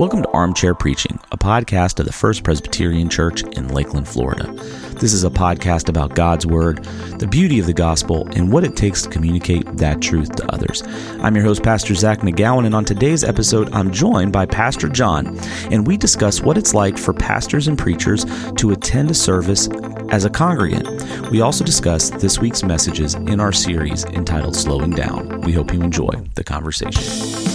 Welcome to Armchair Preaching, a podcast of the First Presbyterian Church in Lakeland, Florida. This is a podcast about God's Word, the beauty of the gospel, and what it takes to communicate that truth to others. I'm your host, Pastor Zach McGowan, and on today's episode, I'm joined by Pastor John, and we discuss what it's like for pastors and preachers to attend a service as a congregant. We also discuss this week's messages in our series entitled Slowing Down. We hope you enjoy the conversation.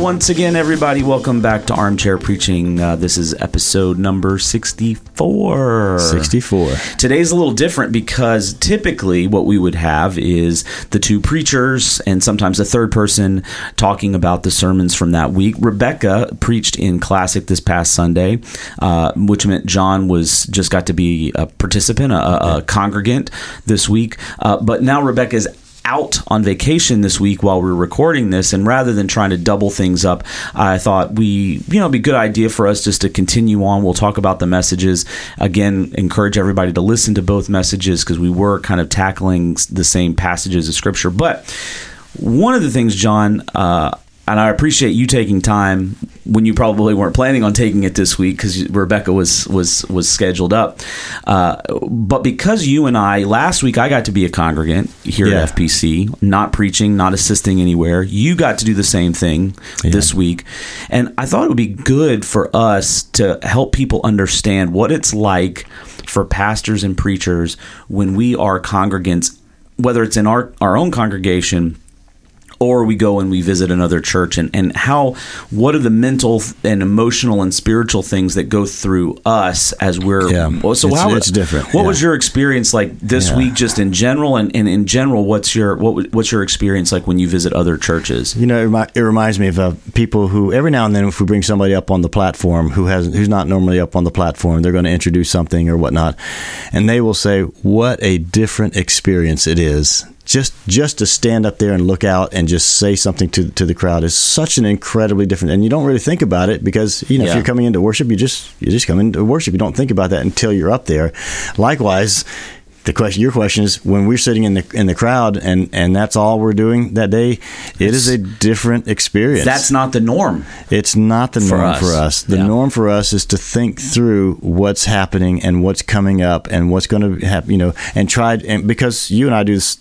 Once again, everybody. Welcome back to Armchair Preaching. Uh, this is episode number 64. 64. Today's a little different because typically what we would have is the two preachers and sometimes a third person talking about the sermons from that week. Rebecca preached in Classic this past Sunday, uh, which meant John was just got to be a participant, a, a congregant this week. Uh, but now Rebecca is out on vacation this week while we are recording this, and rather than trying to double things up, I thought we, you know, be a good idea for us just to continue on. We'll talk about the messages again. Encourage everybody to listen to both messages because we were kind of tackling the same passages of scripture. But one of the things, John, uh, and I appreciate you taking time when you probably weren't planning on taking it this week because Rebecca was was was scheduled up. Uh, but because you and I last week, I got to be a congregant here yeah. at FPC, not preaching, not assisting anywhere. You got to do the same thing yeah. this week, and I thought it would be good for us to help people understand what it's like for pastors and preachers when we are congregants, whether it's in our our own congregation or we go and we visit another church and, and how what are the mental and emotional and spiritual things that go through us as we're yeah. so it's, how, it's different what yeah. was your experience like this yeah. week just in general and, and in general what's your what what's your experience like when you visit other churches you know it, remi- it reminds me of uh, people who every now and then if we bring somebody up on the platform who has who's not normally up on the platform they're going to introduce something or whatnot and they will say what a different experience it is just just to stand up there and look out and just say something to to the crowd is such an incredibly different and you don't really think about it because you know yeah. if you're coming into worship you just you just come into worship you don't think about that until you're up there likewise the question, your question is when we're sitting in the in the crowd and and that's all we're doing that day. It is a different experience. That's not the norm. It's not the for norm us. for us. The yeah. norm for us is to think through what's happening and what's coming up and what's going to happen. You know, and try and because you and I do this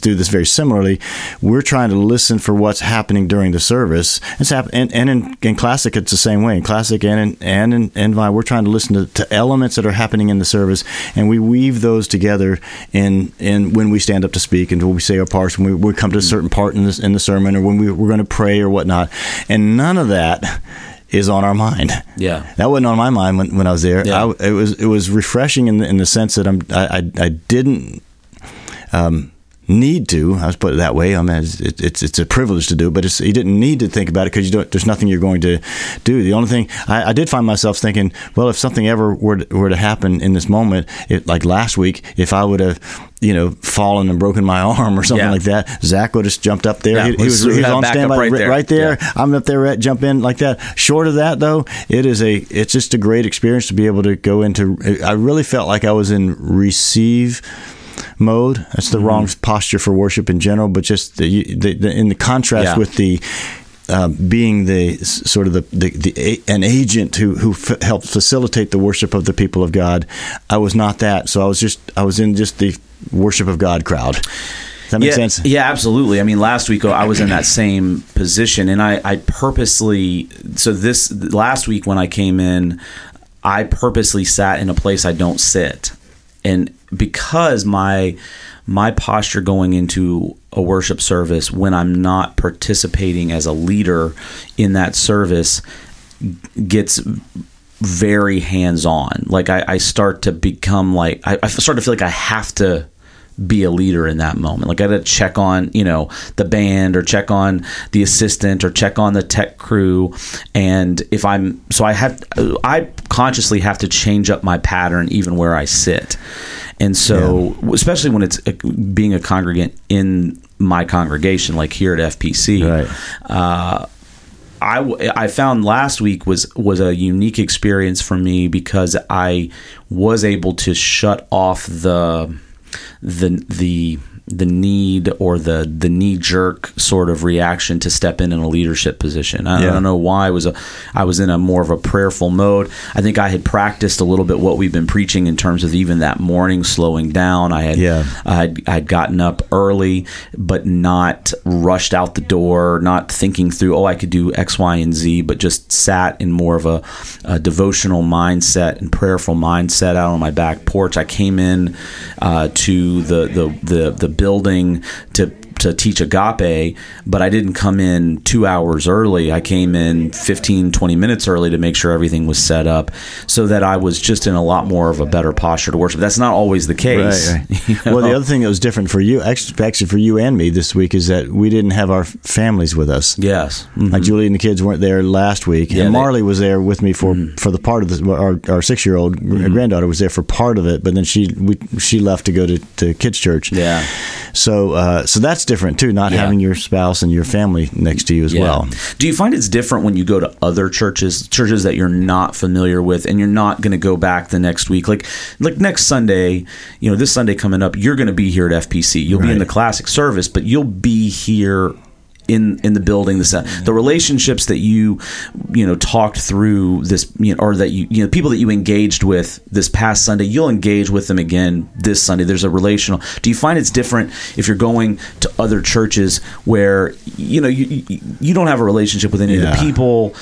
do this very similarly. We're trying to listen for what's happening during the service. It's happen and, and in, in classic it's the same way. In classic and in, and in, in Vine, we're trying to listen to, to elements that are happening in the service and we weave those together together in in when we stand up to speak and when we say our parts, when we, we come to a certain part in, this, in the sermon, or when we, we're going to pray or whatnot, and none of that is on our mind. Yeah, that wasn't on my mind when, when I was there. Yeah. I, it was it was refreshing in the, in the sense that I'm I I, I didn't. Um, need to. I was put it that way. I mean, it's it's, it's a privilege to do, but it's, you didn't need to think about it because you don't. There's nothing you're going to do. The only thing I, I, did find myself thinking, well, if something ever were to, were to happen in this moment, it, like last week, if I would have you know, fallen and broken my arm or something yeah. like that, Zach would have jumped up there. Yeah, he, he, was, he was on standby right there. Right there. Yeah. I'm up there, at, jump in like that. Short of that, though, it is a it's just a great experience to be able to go into. I really felt like I was in receive mode. That's the mm-hmm. wrong posture for worship in general, but just the, the, the in the contrast yeah. with the uh, being the sort of the, the, the an agent who who f- helped facilitate the worship of the people of God. I was not that, so I was just I was in just the worship of God crowd. Does that make yeah, sense? Yeah, absolutely. I mean, last week I was in that same position, and I, I purposely so this last week when I came in, I purposely sat in a place I don't sit, and because my my posture going into a worship service when I'm not participating as a leader in that service gets very hands on. Like I, I, start to become like I, I, start to feel like I have to be a leader in that moment. Like I got to check on you know the band or check on the assistant or check on the tech crew. And if I'm so I have I consciously have to change up my pattern even where I sit. And so, yeah. especially when it's a, being a congregant in my congregation, like here at FPC, right. uh, I, I found last week was was a unique experience for me because I was able to shut off the the the the need or the the knee jerk sort of reaction to step in in a leadership position. I, yeah. I, don't know why I was a I was in a more of a prayerful mode. I think I had practiced a little bit what we've been preaching in terms of even that morning slowing down. I had yeah. I had I'd gotten up early, but not rushed out the door, not thinking through oh I could do X, Y, and Z, but just sat in more of a, a devotional mindset and prayerful mindset out on my back porch. I came in uh, to the the the the building to to teach agape, but I didn't come in two hours early. I came in 15, 20 minutes early to make sure everything was set up so that I was just in a lot more of a better posture to worship. That's not always the case. Right, right. You know? Well, the other thing that was different for you, actually for you and me this week, is that we didn't have our families with us. Yes. Mm-hmm. Like Julie and the kids weren't there last week. Yeah, and Marley they, was there with me for, mm-hmm. for the part of the, our, our six year old mm-hmm. granddaughter was there for part of it, but then she we, she left to go to, to kids' church. Yeah. So uh, so that's different too, not yeah. having your spouse and your family next to you as yeah. well. Do you find it's different when you go to other churches, churches that you're not familiar with, and you're not going to go back the next week? Like like next Sunday, you know, this Sunday coming up, you're going to be here at FPC. You'll right. be in the classic service, but you'll be here in in the building the the relationships that you you know talked through this you know, or that you you know people that you engaged with this past Sunday you'll engage with them again this Sunday. There's a relational do you find it's different if you're going to other churches where you know you you don't have a relationship with any yeah. of the people?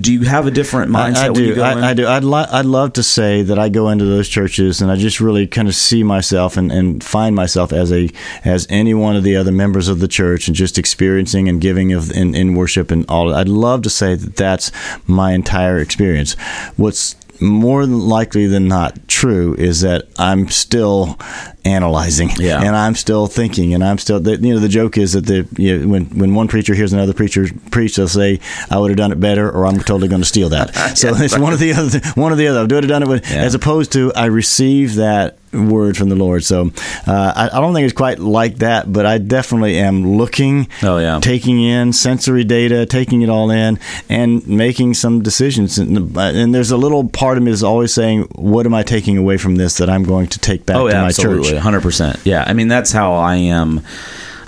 Do you have a different mindset I, I do. I, I, do. I'd, I'd love to say that I go into those churches and I just really kind of see myself and, and find myself as a as any one of the other members of the church and just experiencing and giving of in, in worship and all. I'd love to say that that's my entire experience. What's more likely than not true is that I'm still analyzing yeah. and I'm still thinking and I'm still the, you know the joke is that the you know, when when one preacher hears another preacher preach they'll say I would have done it better or I'm totally going to steal that so yeah, it's right. one of the other one of the other I would have done it with, yeah. as opposed to I received that word from the Lord so uh, I, I, don't think it's quite like that but I definitely am looking oh yeah taking in sensory data taking it all in and making some decisions and, and there's a little part of me that's always saying what am I taking away from this that I'm going to take back oh, to my absolutely. church hundred percent. Yeah, I mean that's how I am.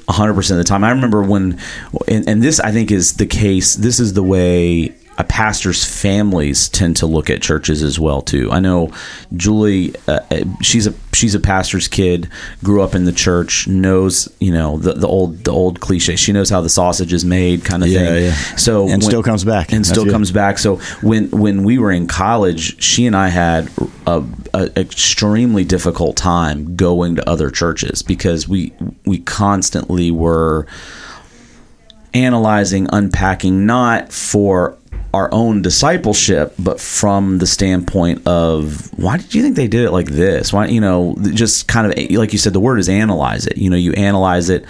100% of the time. I remember when, and, and, this I think is the case, this is the way a pastor's families tend to look at churches as well too. I know Julie, uh, uh, she's a she's a pastor's kid, grew up in the church, knows you know the, the old the old cliche. She knows how the sausage is made, kind of yeah, thing. Yeah. So and when, still comes back and still comes back. So when when we were in college, she and I had a, a extremely difficult time going to other churches because we we constantly were analyzing, unpacking, not for our own discipleship, but from the standpoint of why did you think they did it like this? Why, you know, just kind of like you said, the word is analyze it. You know, you analyze it.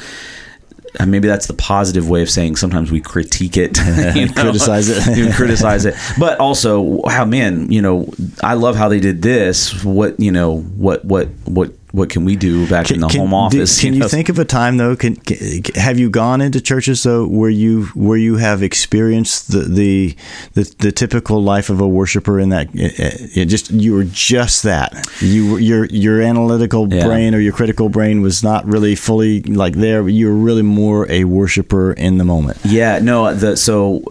And maybe that's the positive way of saying sometimes we critique it, you know? criticize it, you criticize it. But also, how man, you know, I love how they did this. What you know, what what what what can we do back can, in the can, home office? Can you, know? think of a time though? Can, can, have you gone into churches though where you where you have experienced the the the, the typical life of a worshiper in that it, eh, it eh, just you were just that you your your analytical yeah. brain or your critical brain was not really fully like there. You were really more a worshiper in the moment. Yeah, no. The so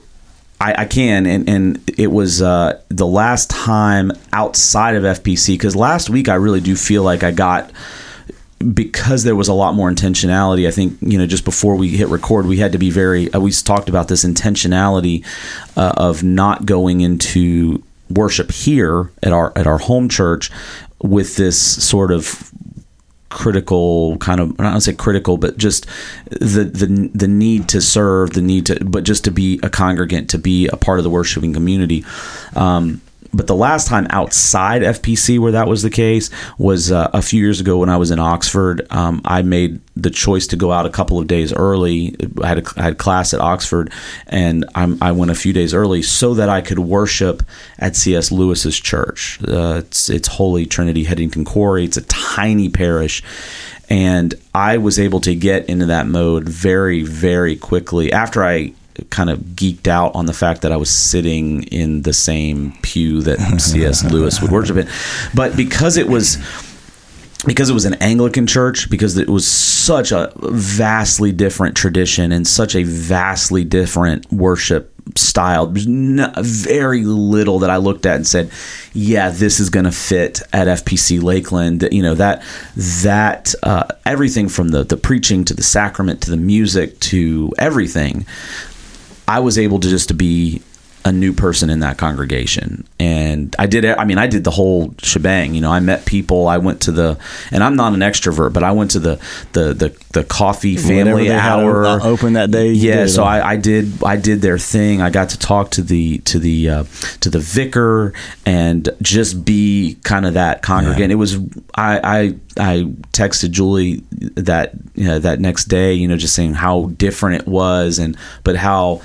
I, I, can, and, and it was uh, the last time outside of FPC because last week I really do feel like I got because there was a lot more intentionality. I think you know just before we hit record, we had to be very. Uh, we talked about this intentionality uh, of not going into worship here at our at our home church with this sort of critical kind of I don't say critical, but just the the the need to serve, the need to, but just to be a congregant, to be a part of the worshiping community. Um, but the last time outside FPC where that was the case was uh, a few years ago when I was in Oxford. Um, I made the choice to go out a couple of days early. I had, a, I had class at Oxford, and I'm, i went a few days early so that I could worship at C.S. Lewis's church. Uh, it's, it's Holy Trinity Headington Quarry. It's a tiny parish, and I was able to get into that mode very, very quickly after I kind of geeked out on the fact that I was sitting in the same pew that C.S. Lewis would worship in. But because it was because it was an Anglican church, because it was such a vastly different tradition and such a vastly different worship style. There's no, very little that I looked at and said, "Yeah, this is going to fit at FPC Lakeland." You know that that uh, everything from the the preaching to the sacrament to the music to everything. I was able to just to be a new person in that congregation. And i did i mean i did the whole shebang you know i met people i went to the and i'm not an extrovert but i went to the the the, the coffee family hour. open that day yeah so I, I, did i did their thing. I got to talk to the to the uh, to the vicar and just be kind of that congregant. Yeah. it was i i I texted Julie that you know, that next day, you know, just saying how different it was, and but how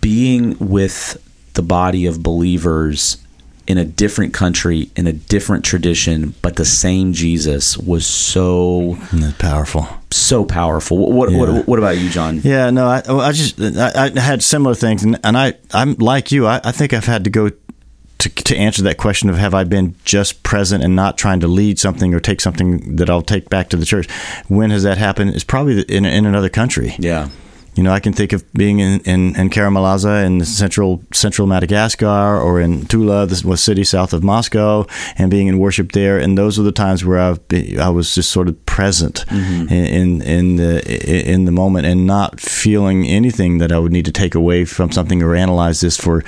being with the body of believers in a different country in a different tradition but the same jesus was so That's powerful so powerful what, yeah. what, what about you john yeah no i, I just I, I, had similar things and, and i i'm like you I, I think i've had to go to, to answer that question of have I been just present and not trying to lead something or take something that I'll take back to the church? When has that happened? It's probably in, in another country. Yeah. You know, I can think of being in, in, in Karamalaza in central central Madagascar or in Tula, this was city south of Moscow, and being in worship there. And those are the times where I've been, I was just sort of present mm-hmm. in in the in the moment and not feeling anything that I would need to take away from something or analyze this for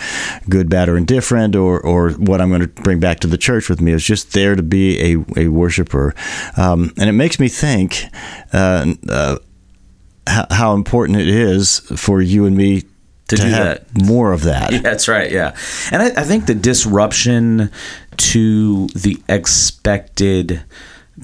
good, bad, or indifferent, or or what I'm going to bring back to the church with me. It's just there to be a a worshiper, um, and it makes me think. Uh, uh, how, important it is for you and me to, to do that. More of that. Yeah, that's right. Yeah, and I, I think the disruption to the expected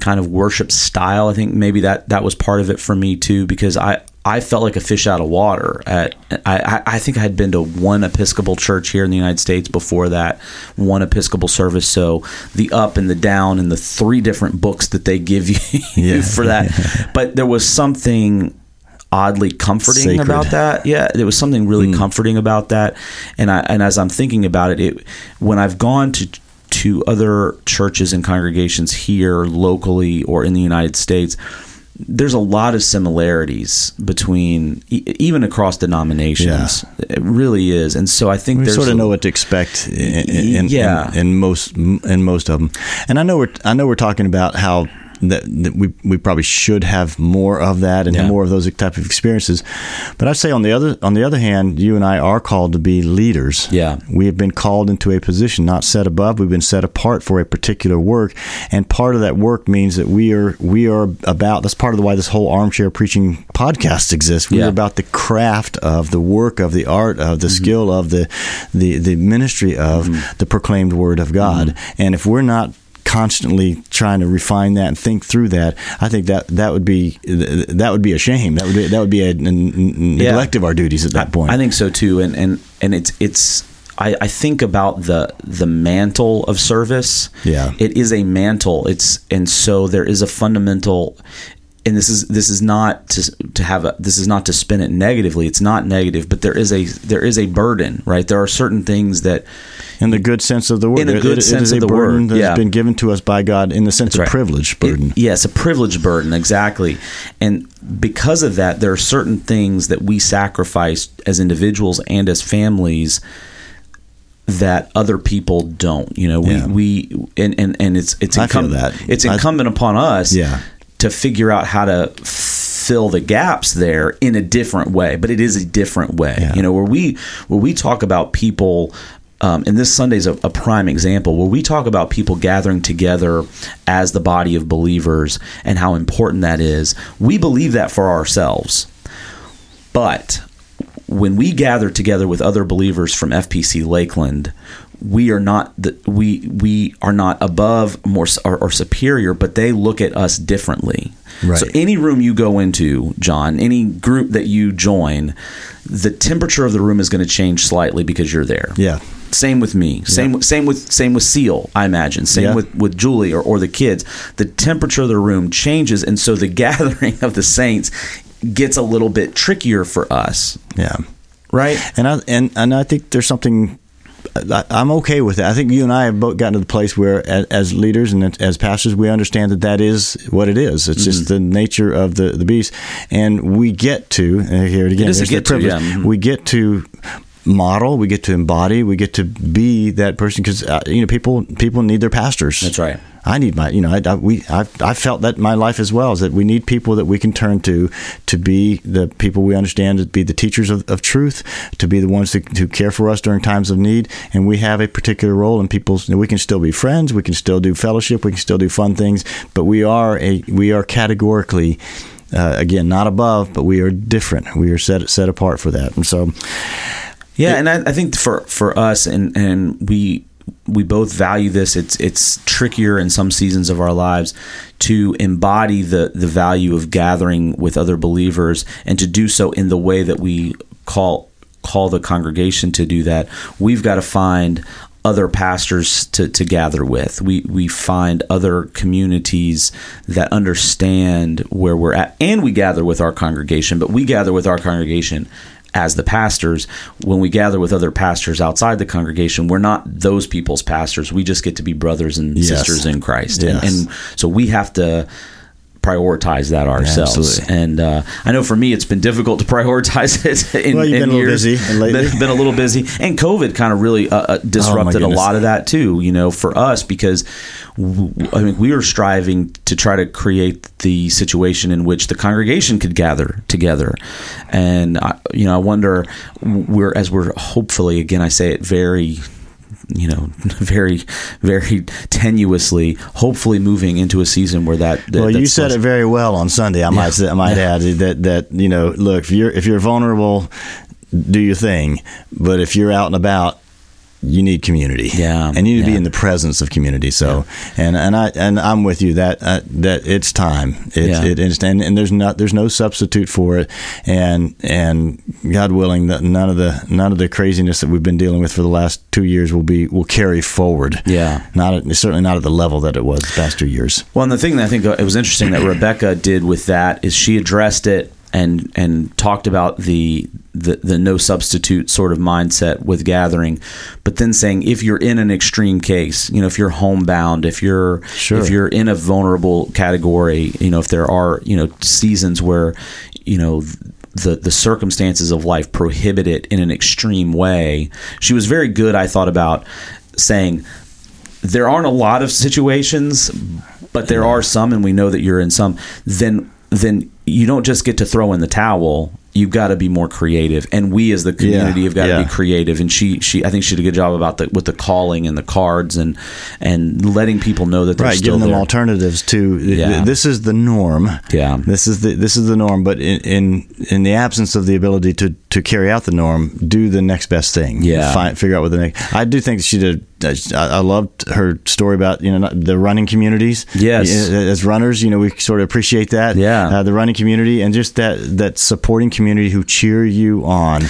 kind of worship style. I think maybe that that was part of it for me too, because I I felt like a fish out of water. At I I think I had been to one Episcopal church here in the United States before that, one Episcopal service. So the up and the down and the three different books that they give you yeah. for that, but there was something oddly comforting Sacred. about that. Yeah, there was something really mm. comforting about that. And I and as I'm thinking about it, it when I've gone to to other churches and congregations here locally or in the United States, there's a lot of similarities between even across denominations. Yeah. It really is, and so I think we sort of a, know what to expect. In, in, yeah, in, in, most in most of them, and I know we're I know we're talking about how that, that, we we probably should have more of that and yeah. more of those type of experiences. But I'd say on the other on the other hand, you and I are called to be leaders. Yeah, we have been called into a position not set above. We've been set apart for a particular work, and part of that work means that we are we are about. That's part of the why this whole armchair preaching podcast exists. We're yeah. about the craft of the work of the art of the mm-hmm. skill of the the the ministry of mm-hmm. the proclaimed word of God. Mm-hmm. And if we're not constantly trying to refine that and think through that, I think that that would be that would be a shame. That would be, that would be a, a neglect yeah. of our duties at that point. I think so too, and and and it's it's. I, I think about the the mantle of service. Yeah, it is a mantle. It's and so there is a fundamental and this is this is not to to have a this is not to spin it negatively. It's not negative, but there is a there is a burden, right? There are certain things that, in the good sense of the word, in a good it, sense it of the burden word, that's yeah. been given to us by God in the sense that's of right. privilege burden. It, yes, a privilege burden, exactly. And because of that, there are certain things that we sacrifice as individuals and as families that other people don't. You know, we, yeah. we and, and, and it's it's incumbent it's incumbent I, upon us yeah to figure out how to fill the gaps there in a different way but it is a different way yeah. you know where we where we talk about people um, and this Sunday is a, a, prime example where we talk about people gathering together as the body of believers and how important that is. We believe that for ourselves. But when we gather together with other believers from FPC Lakeland, we are not the, we we are not above more or, or, superior, but they look at us differently. Right. So any room you go into, John, any group that you join, the temperature of the room is going to change slightly because you're there. Yeah. Same with me. Same yeah. same with same with Seal, I imagine. Same yeah. with with Julie or, or the kids. The temperature of the room changes and so the gathering of the saints gets a little bit trickier for us. Yeah. Right? And I and and I think there's something I, am okay with it. I think you and I have both gotten to the place where, as, leaders and as pastors, we understand that that is what it is. It's mm-hmm. just the nature of the the beast, and we get to here it again. It get to, yeah. mm-hmm. We get to model we get to embody we get to be that person because uh, you know people people need their pastors that's right I need my, you know, I, I we, I, I felt that in my life as well is that we need people that we can turn to to be the people we understand to be the teachers of, of truth, to be the ones to, to care for us during times of need, and we have a particular role in people's. We can still be friends, we can still do fellowship, we can still do fun things, but we are a we are categorically. Uh, again, not above, but we are different. We are set set apart for that, and so yeah, and I, I, think for for us, and and we we both value this. It's it's trickier in some seasons of our lives to embody the the value of gathering with other believers, and to do so in the way that we call call the congregation to do that. We've got to find other pastors to, to gather with. We we find other communities that understand where we're at, and we gather with our congregation. But we gather with our congregation as the pastors, when we gather with other pastors outside the congregation, we're not those people's pastors. We just get to be brothers and yes. sisters in Christ. Yes. And, and, so we have to prioritize that ourselves. Absolutely. And uh, I know for me, it's been difficult to prioritize it. In, well, you've been a little busy lately. Been, been, a little busy, and COVID kind of really uh, uh disrupted oh a lot of that too. You know, for us because I mean we were striving to try to create the situation in which the congregation could gather together, and I, you know I wonder we're as we're hopefully again I say it very you know, very, very tenuously, hopefully moving into a season where that. that well, you said it very well on Sunday. I might, say, I might yeah. add that that you know, look, if you're if you're vulnerable, do your thing, but if you're out and about, you need community. Yeah, and you need yeah. to be in the presence of community. So, yeah. and and I and I'm with you that uh, that it's time. It, yeah. it, it and, and there's not there's no substitute for it. And and God willing, that none of the none of the craziness that we've been dealing with for the last two years will be will carry forward. Yeah, not at, certainly not at the level that it was the past two years. Well, and the thing that I think it was interesting that Rebecca did with that is she addressed it and and talked about the, the the no substitute sort of mindset with gathering, but then saying if you're in an extreme case, you know, if you're homebound, if you're sure. if you're in a vulnerable category, you know, if there are you know seasons where you know the the circumstances of life prohibit it in an extreme way, she was very good. I thought about saying there aren't a lot of situations, but there are some, and we know that you're in some. Then then you don't just get to throw in the towel. You've got to be more creative. And we as the community yeah, have got yeah. to be creative. And she she I think she did a good job about the with the calling and the cards and and letting people know that they're right giving them alternatives to yeah. this is the norm. Yeah. This is the this is the norm but in in, in the absence of the ability to to carry out the norm do the next best thing. Yeah. Find, figure out what the next I do think she did I loved her story about you know the running communities. Yes, as runners, you know we sort of appreciate that. Yeah, uh, the running community and just that that supporting community who cheer you on.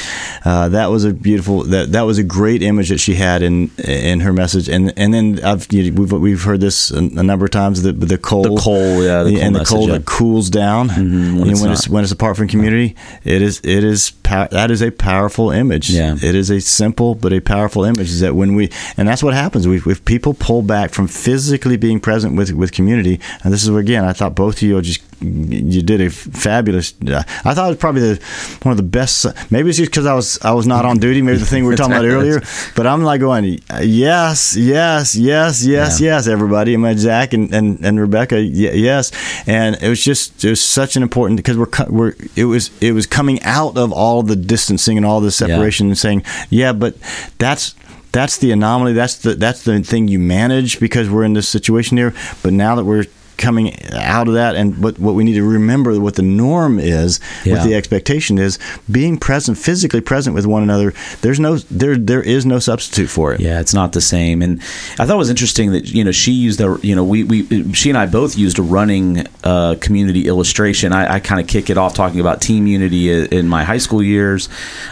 Uh, that was a beautiful that that was a great image that she had in in her message. And and then I've you know, we've we've heard this a, a, number of times the the cold the cold yeah the and the cold yeah. that cools down mm-hmm, when, you know, when it's, when it's apart from community. It is it is that is a powerful image. Yeah, it is a simple but a powerful image. Is that when we and that's what happens. We if people pull back from physically being present with with community, and this is where again I thought both of you just you did a fabulous. Uh, I thought it was probably the one of the best. Maybe it's just because I was I was not on duty. Maybe the thing we were talking about earlier. But I'm like going yes, yes, yes, yes, yeah. yes. Everybody, and my Zach and, and, and Rebecca, yes. And it was just it was such an important because we're we're it was it was coming out of all the distancing and all the separation yeah. and saying yeah, but that's that's the anomaly. That's the that's the thing you manage because we're in this situation here. But now that we're coming out of that and what, what we need to remember what the norm is yeah. what the expectation is being present physically present with one another there's no there there is no substitute for it. Yeah it's not the same and i thought it was interesting that you know she used the you know we, we she and i both used a running uh, community illustration. I, I kind of kick it off talking about team unity in my high school years.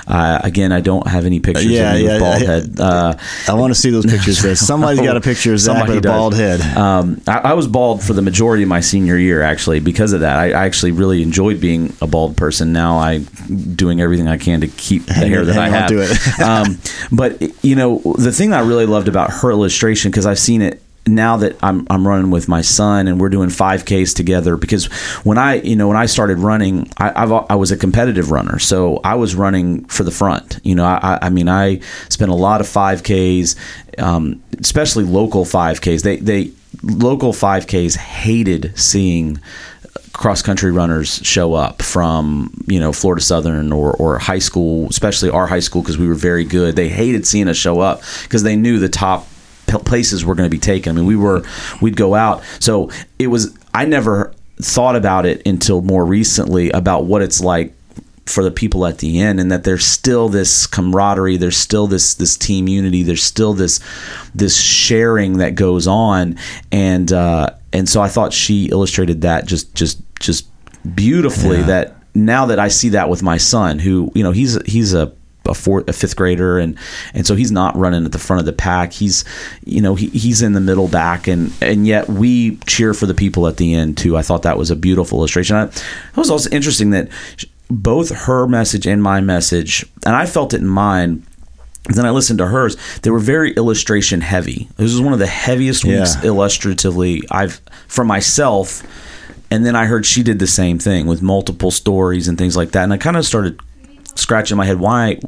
Uh, again i don't have any pictures yeah, of me yeah, with bald head. Uh, i want to see those pictures somebody's got a picture of Zach with a bald head. Um, I, I was bald for the majority majority of my senior year actually because of that. I, I actually really enjoyed being a bald person. Now I doing everything I can to keep the hair that I have. um, but you know, the thing I really loved about her illustration because I've seen it now that I'm I'm running with my son and we're doing 5Ks together because when I you know when I started running I I've, i was a competitive runner so I was running for the front you know I I mean I spent a lot of 5Ks um, especially local 5Ks they they local 5Ks hated seeing cross country runners show up from you know Florida Southern or, or high school, especially our high school because we were very good. They hated seeing us show up because they knew the top places were going to be taken. I mean, we were we'd go out, so it was. I never thought about it until more recently about what it's like for the people at the end and that there's still this camaraderie there's still this this team unity there's still this this sharing that goes on and uh and so I thought she illustrated that just just just beautifully yeah. that now that I see that with my son who you know he's he's a a fourth, a fifth grader, and and so he's not running at the front of the pack. He's, you know, he, he's in the middle back, and and yet we cheer for the people at the end too. I thought that was a beautiful illustration. I, it was also interesting that both her message and my message, and I felt it in mine. Then I listened to hers. They were very illustration heavy. This was one of the heaviest yeah. weeks illustratively I've for myself. And then I heard she did the same thing with multiple stories and things like that. And I kind of started scratching my head why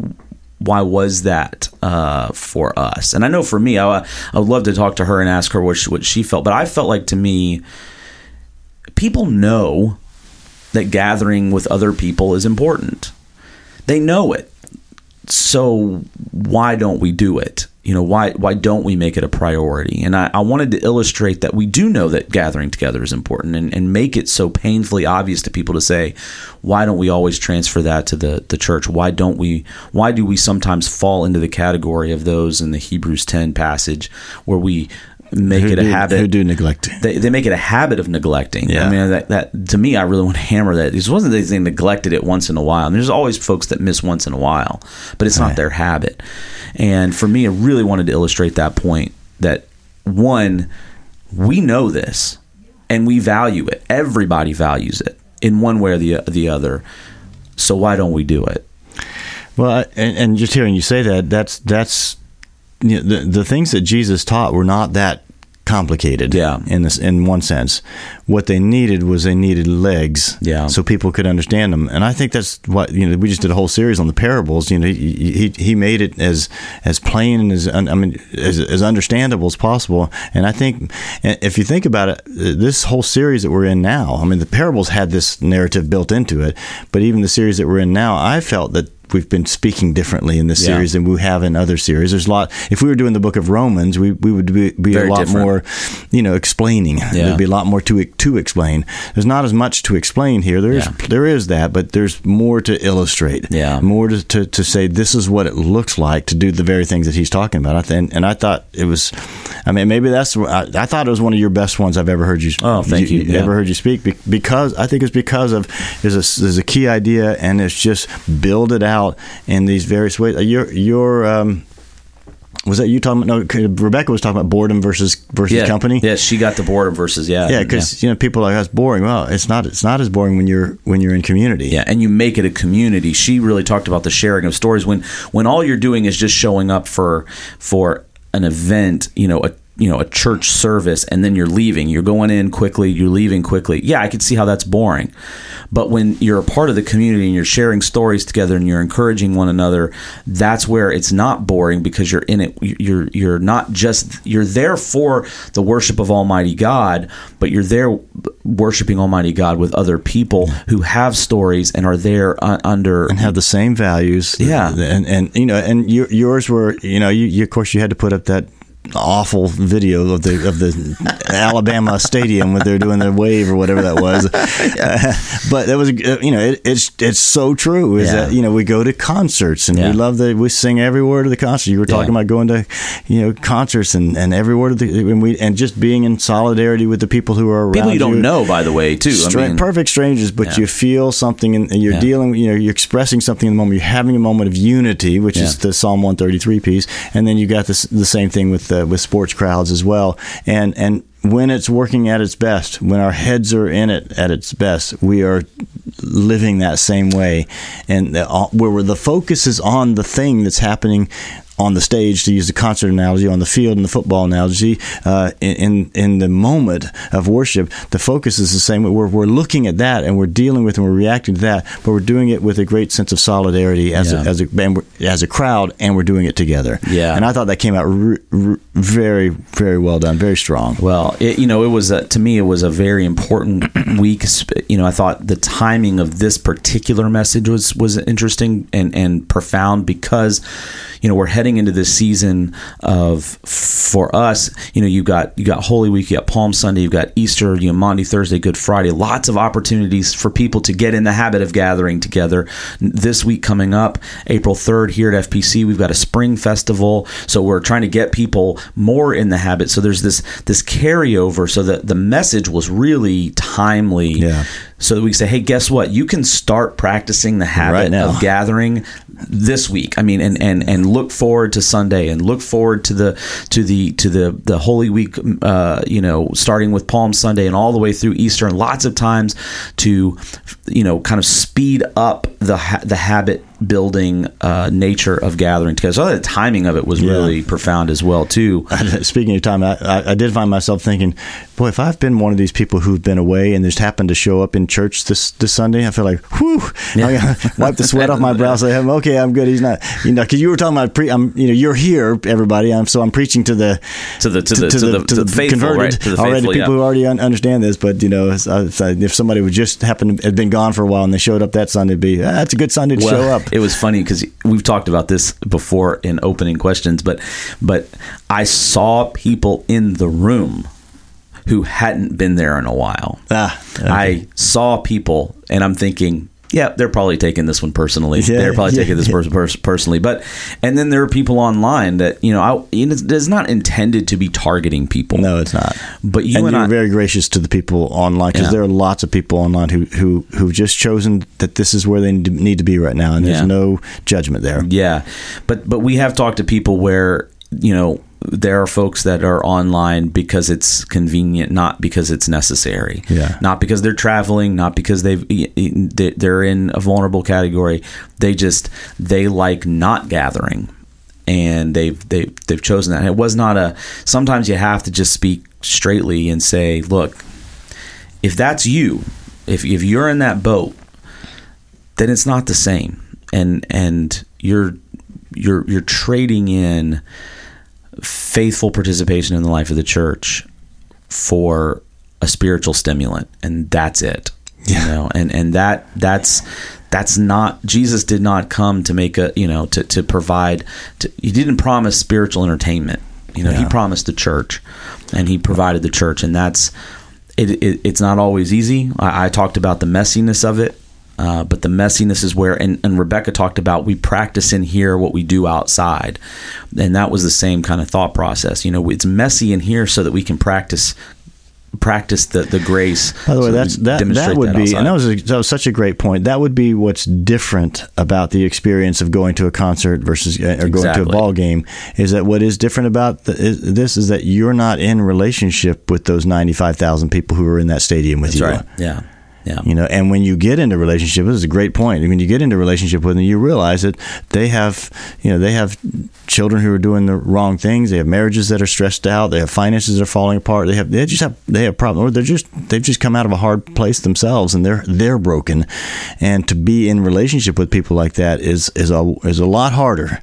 why was that uh, for us? And I know for me, I, I would love to talk to her and ask her what she, what she felt. But I felt like to me, people know that gathering with other people is important. They know it. So why don't we do it? you know why why don't we make it a priority and I, I, wanted to illustrate that we do know that gathering together is important and, and make it so painfully obvious to people to say why don't we always transfer that to the, the church why don't we why do we sometimes fall into the category of those in the hebrews 10 passage where we make who it a do, habit. Who do neglect? They, they make it a habit of neglecting. Yeah. I mean, that, that to me, I really want to hammer that. This wasn't that they neglected it once in a while. And there's always folks that miss once in a while, but it's not right. their habit. And for me, I really wanted to illustrate that point that one, we know this and we value it. Everybody values it in one way or the the other. So why don't we do it? Well, and, and just hearing you say that, that's that's you know, the the things that Jesus taught were not that complicated. Yeah. In this, in one sense, what they needed was they needed legs. Yeah. So people could understand them, and I think that's what you know. We just did a whole series on the parables. You know, he he, he made it as as plain and as I mean as, as understandable as possible. And I think if you think about it, this whole series that we're in now, I mean, the parables had this narrative built into it, but even the series that we're in now, I felt that we've been speaking differently in this yeah. series than we have in other series. There's a lot. If we were doing the Book of Romans, we, we would be, be a lot different. more, you know, explaining. Yeah. There'd be a lot more to to explain. There's not as much to explain here. There's yeah. there is that, but there's more to illustrate. Yeah, more to, to, to say this is what it looks like to do the very things that he's talking about. I And, and I thought it was. I mean, maybe that's. I, I, thought it was one of your best ones I've ever heard you. Oh, thank you. you. Ever heard you speak because I think it's because of there's a there's a key idea and it's just build it out in these various ways. Uh, your your um, was that you talking about? No, Rebecca was talking about boredom versus versus yeah, company. Yeah, she got the boredom versus yeah, yeah, because yeah. you know people are like that's boring. Well, it's not. It's not as boring when you're when you're in community. Yeah, and you make it a community. She really talked about the sharing of stories when when all you're doing is just showing up for for an event. You know, a you know a church service and then you're leaving you're going in quickly you're leaving quickly yeah i could see how that's boring but when you're a part of the community and you're sharing stories together and you're encouraging one another that's where it's not boring because you're in it. You're you're not just you're there for the worship of almighty god but you're there worshiping almighty god with other people who have stories and are there under and have the same values. Yeah. And and you know and yours were you know you, you of course you had to put up that awful video of the of the Alabama stadium when they're doing their wave or whatever that was. Uh, but that was you know it, it's it's so true. Is yeah. that you know we go to concerts and yeah. we love that we sing every word of the concert. You were talking yeah. about going to you know concerts and, and every word of the and we and just being in solidarity with the people who are around people you don't you. know by the way too. Stra- I mean, perfect strangers, but you feel something and you're dealing you know you're expressing something in the moment. You're having a moment of unity, which is the Psalm 133 piece, and then you got this the same thing with uh, with sports crowds as well. And and when it's working at its best, when our heads are in it at its best, we are living that same way, and uh, where the focus is on the thing that's happening on the stage, to use the concert analogy, on the field and the football analogy, uh, in in the moment of worship, the focus is the same. We're, we're looking at that and we're dealing with and we're reacting to that, but we're doing it with a great sense of solidarity as yeah. a, as a as a crowd, and we're doing it together. Yeah, and I thought that came out very very well done, very strong. Well, it, you know, it was a, to me it was a very important week. You know, I thought the timing of this particular message was was interesting and and profound because you know we're heading into this season of for us you know you got you got holy week you got palm sunday you've got easter you know monday thursday good friday lots of opportunities for people to get in the habit of gathering together. This week coming up april 3rd here at fpc we've got a spring festival so we're trying to get people more in the habit. So there's this this carryover so that the message was really timely. Yeah. So that we say, hey, guess what? You can start practicing the habit right of gathering this week. I mean, and, and and look forward to Sunday and look forward to the to the to the the Holy Week. Uh, you know, starting with Palm Sunday and all the way through Easter, and lots of times to you know kind of speed up the ha- the habit building uh, nature of gathering together. So the timing of it was yeah. really profound as well too. Speaking of time, I, I, I, did find myself thinking, boy, if I've been one of these people who've been away and just happened to show up in church this this Sunday, I feel like, whew, yeah. wipe the sweat off my brow. Say, okay, I'm good. He's not, you know, because you were talking about, pre, I'm, you know, you're here, everybody. I'm so I'm preaching to the to the to, the to, to the, the, to the, faithful, converted right? to the already faithful, people yeah. who already un- understand this. But you know, if somebody would just happen to have been gone for a while and they showed up that Sunday, be ah, that's a good Sunday to well, show up. It was funny because we've talked about this before in opening questions, but but I saw people in the room who hadn't been there in a while. Ah, okay. I saw people, and I'm thinking, yeah, they're probably taking this one personally. Yeah, they're probably yeah, taking this yeah. person pers- personally. But and then there are people online that you know, I, it's not intended to be targeting people. No, it's not. But you and, and you're I, very gracious to the people online because there are lots of people online who who who've just chosen that this is where they need to be right now, and there's no judgment there. Yeah, but but we have talked to people where you know there are folks that are online because it's convenient, not because it's necessary. Yeah. Not because they're traveling, not because they've they're in a vulnerable category. They just they like not gathering, and they've they they've chosen that. And it was not a. Sometimes you have to just speak straightly and say, look, if that's you, if if you're in that boat, then it's not the same, and and you're you're you're trading in faithful participation in the life of the church for a spiritual stimulant and that's it yeah. you know and and that that's that's not Jesus did not come to make a you know to to provide to, he didn't promise spiritual entertainment you know yeah. he promised the church and he provided the church and that's it, it it's not always easy I, I talked about the messiness of it uh, but the messiness is where, and, and Rebecca talked about, we practice in here what we do outside. And that was the same kind of thought process. You know, it's messy in here so that we can practice practice the, the grace. By the way, so that's that that would that be, outside. and that was a, that was such a great point. That would be what's different about the experience of going to a concert versus uh, or going exactly. to a ball game. Is that what is different about the, is, this? Is that you're not in relationship with those ninety five thousand people who are in that stadium with that's you. Right. Yeah. Yeah. You know, and when you get into relationship, this is a great point. When you get into a relationship with them, you realize that they have, you know, they have children who are doing the wrong things. They have marriages that are stressed out. They have finances that are falling apart. They have, they just have, they have problems, or they're just, they've just come out of a hard place themselves, and they're they're broken. And to be in relationship with people like that is is a is a lot harder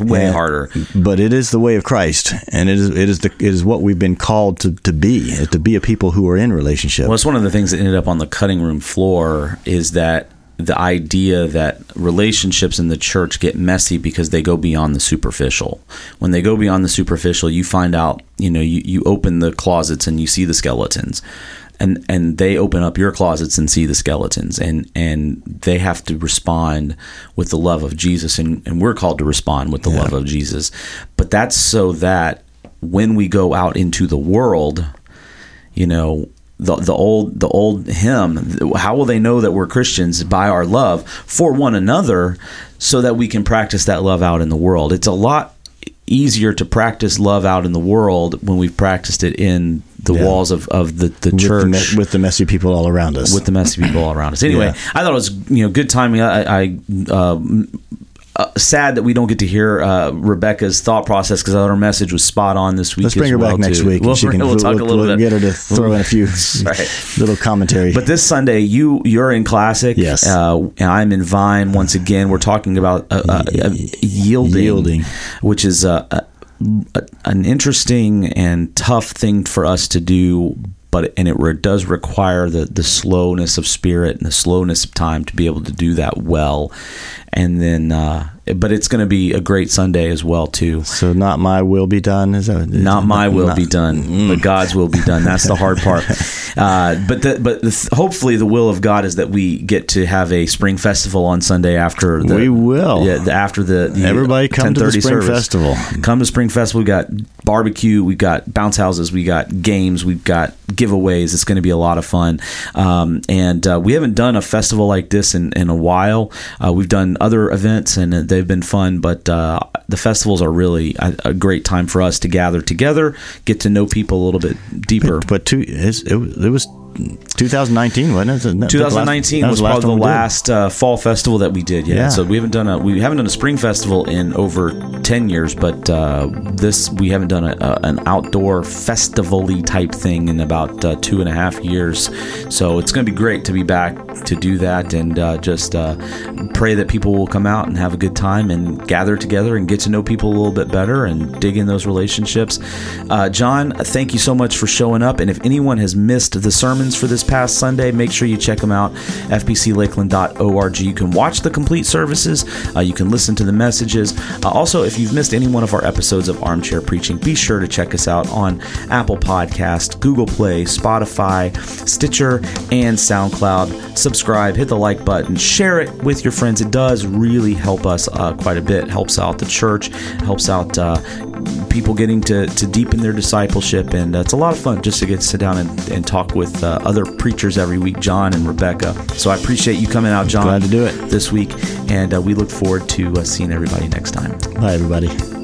way and, harder. But it is the way of Christ, and it is it is the it is what we've been called to, to be to be a people who are in relationship. Well, it's one of the things that ended up on the cutting room floor is that the idea that relationships in the church get messy because they go beyond the superficial. When they go beyond the superficial, you find out, you know, you, you open the closets and you see the skeletons and and they open up your closets and see the skeletons and and they have to respond with the love of Jesus and, and we're called to respond with the yeah. love of Jesus but that's so that when we go out into the world you know the the old the old hymn how will they know that we're Christians by our love for one another so that we can practice that love out in the world it's a lot easier to practice love out in the world when we've practiced it in the yeah. walls of, of the, the with church the with the messy people all around us. With the messy people all around us. Anyway, yeah. I thought it was you know good timing. I, I uh, uh, sad that we don't get to hear uh, Rebecca's thought process because I thought her message was spot on this week. Let's bring her well back next too. week. We'll, can, we'll, we'll, talk a little we'll bit. Get her to throw in a few right. little commentary. But this Sunday, you you're in classic. Yes, uh, and I'm in Vine once again. We're talking about uh, uh, yielding, yielding, which is a, an interesting and tough thing for us to do but and it re- does require the the slowness of spirit and the slowness of time to be able to do that well and then uh, but it's going to be a great Sunday as well too. So not my will be done is that not my will not, be done, mm. but God's will be done. That's the hard part. Uh, but the, but the, hopefully the will of God is that we get to have a spring festival on Sunday after the, we will yeah the, after the, the everybody come to the spring service. festival. Come to spring festival. We got barbecue. We got bounce houses. We got games. We've got giveaways. It's going to be a lot of fun. Um, and uh, we haven't done a festival like this in in a while. Uh, we've done other events and they've been fun, but uh, the festivals are really a, a, great time for us to gather together, get to know people a little bit deeper. But, but two, it, it was 2019, wasn't it? 2019 last, was, was probably the last uh, fall festival that we did. Yeah. yeah. So we haven't done a we haven't done a spring festival in over 10 years, but uh, this we haven't done a, a, an outdoor festival-y type thing in about uh, two and a half years. So it's going to be great to be back to do that and uh, just uh, pray that people will come out and have a good time and gather together and get to know people a little bit better and dig in those relationships. Uh, John, thank you so much for showing up. And if anyone has missed the sermon sermons for this past Sunday. Make sure you check them out, fbclakeland.org. You can watch the complete services, uh, you can listen to the messages. Uh, also, if you've missed any one of our episodes of Armchair Preaching, be sure to check us out on Apple Podcast, Google Play, Spotify, Stitcher, and SoundCloud. Subscribe, hit the like button, share it with your friends. It does really help us uh, quite a bit. Helps out the church, helps out uh, people getting to, to deepen their discipleship, and uh, it's a lot of fun just to get to sit down and, and talk with uh, other preachers every week, John and Rebecca. So I appreciate you coming out, John. Glad to do it this week, and uh, we look forward to uh, seeing everybody next time. Bye, everybody.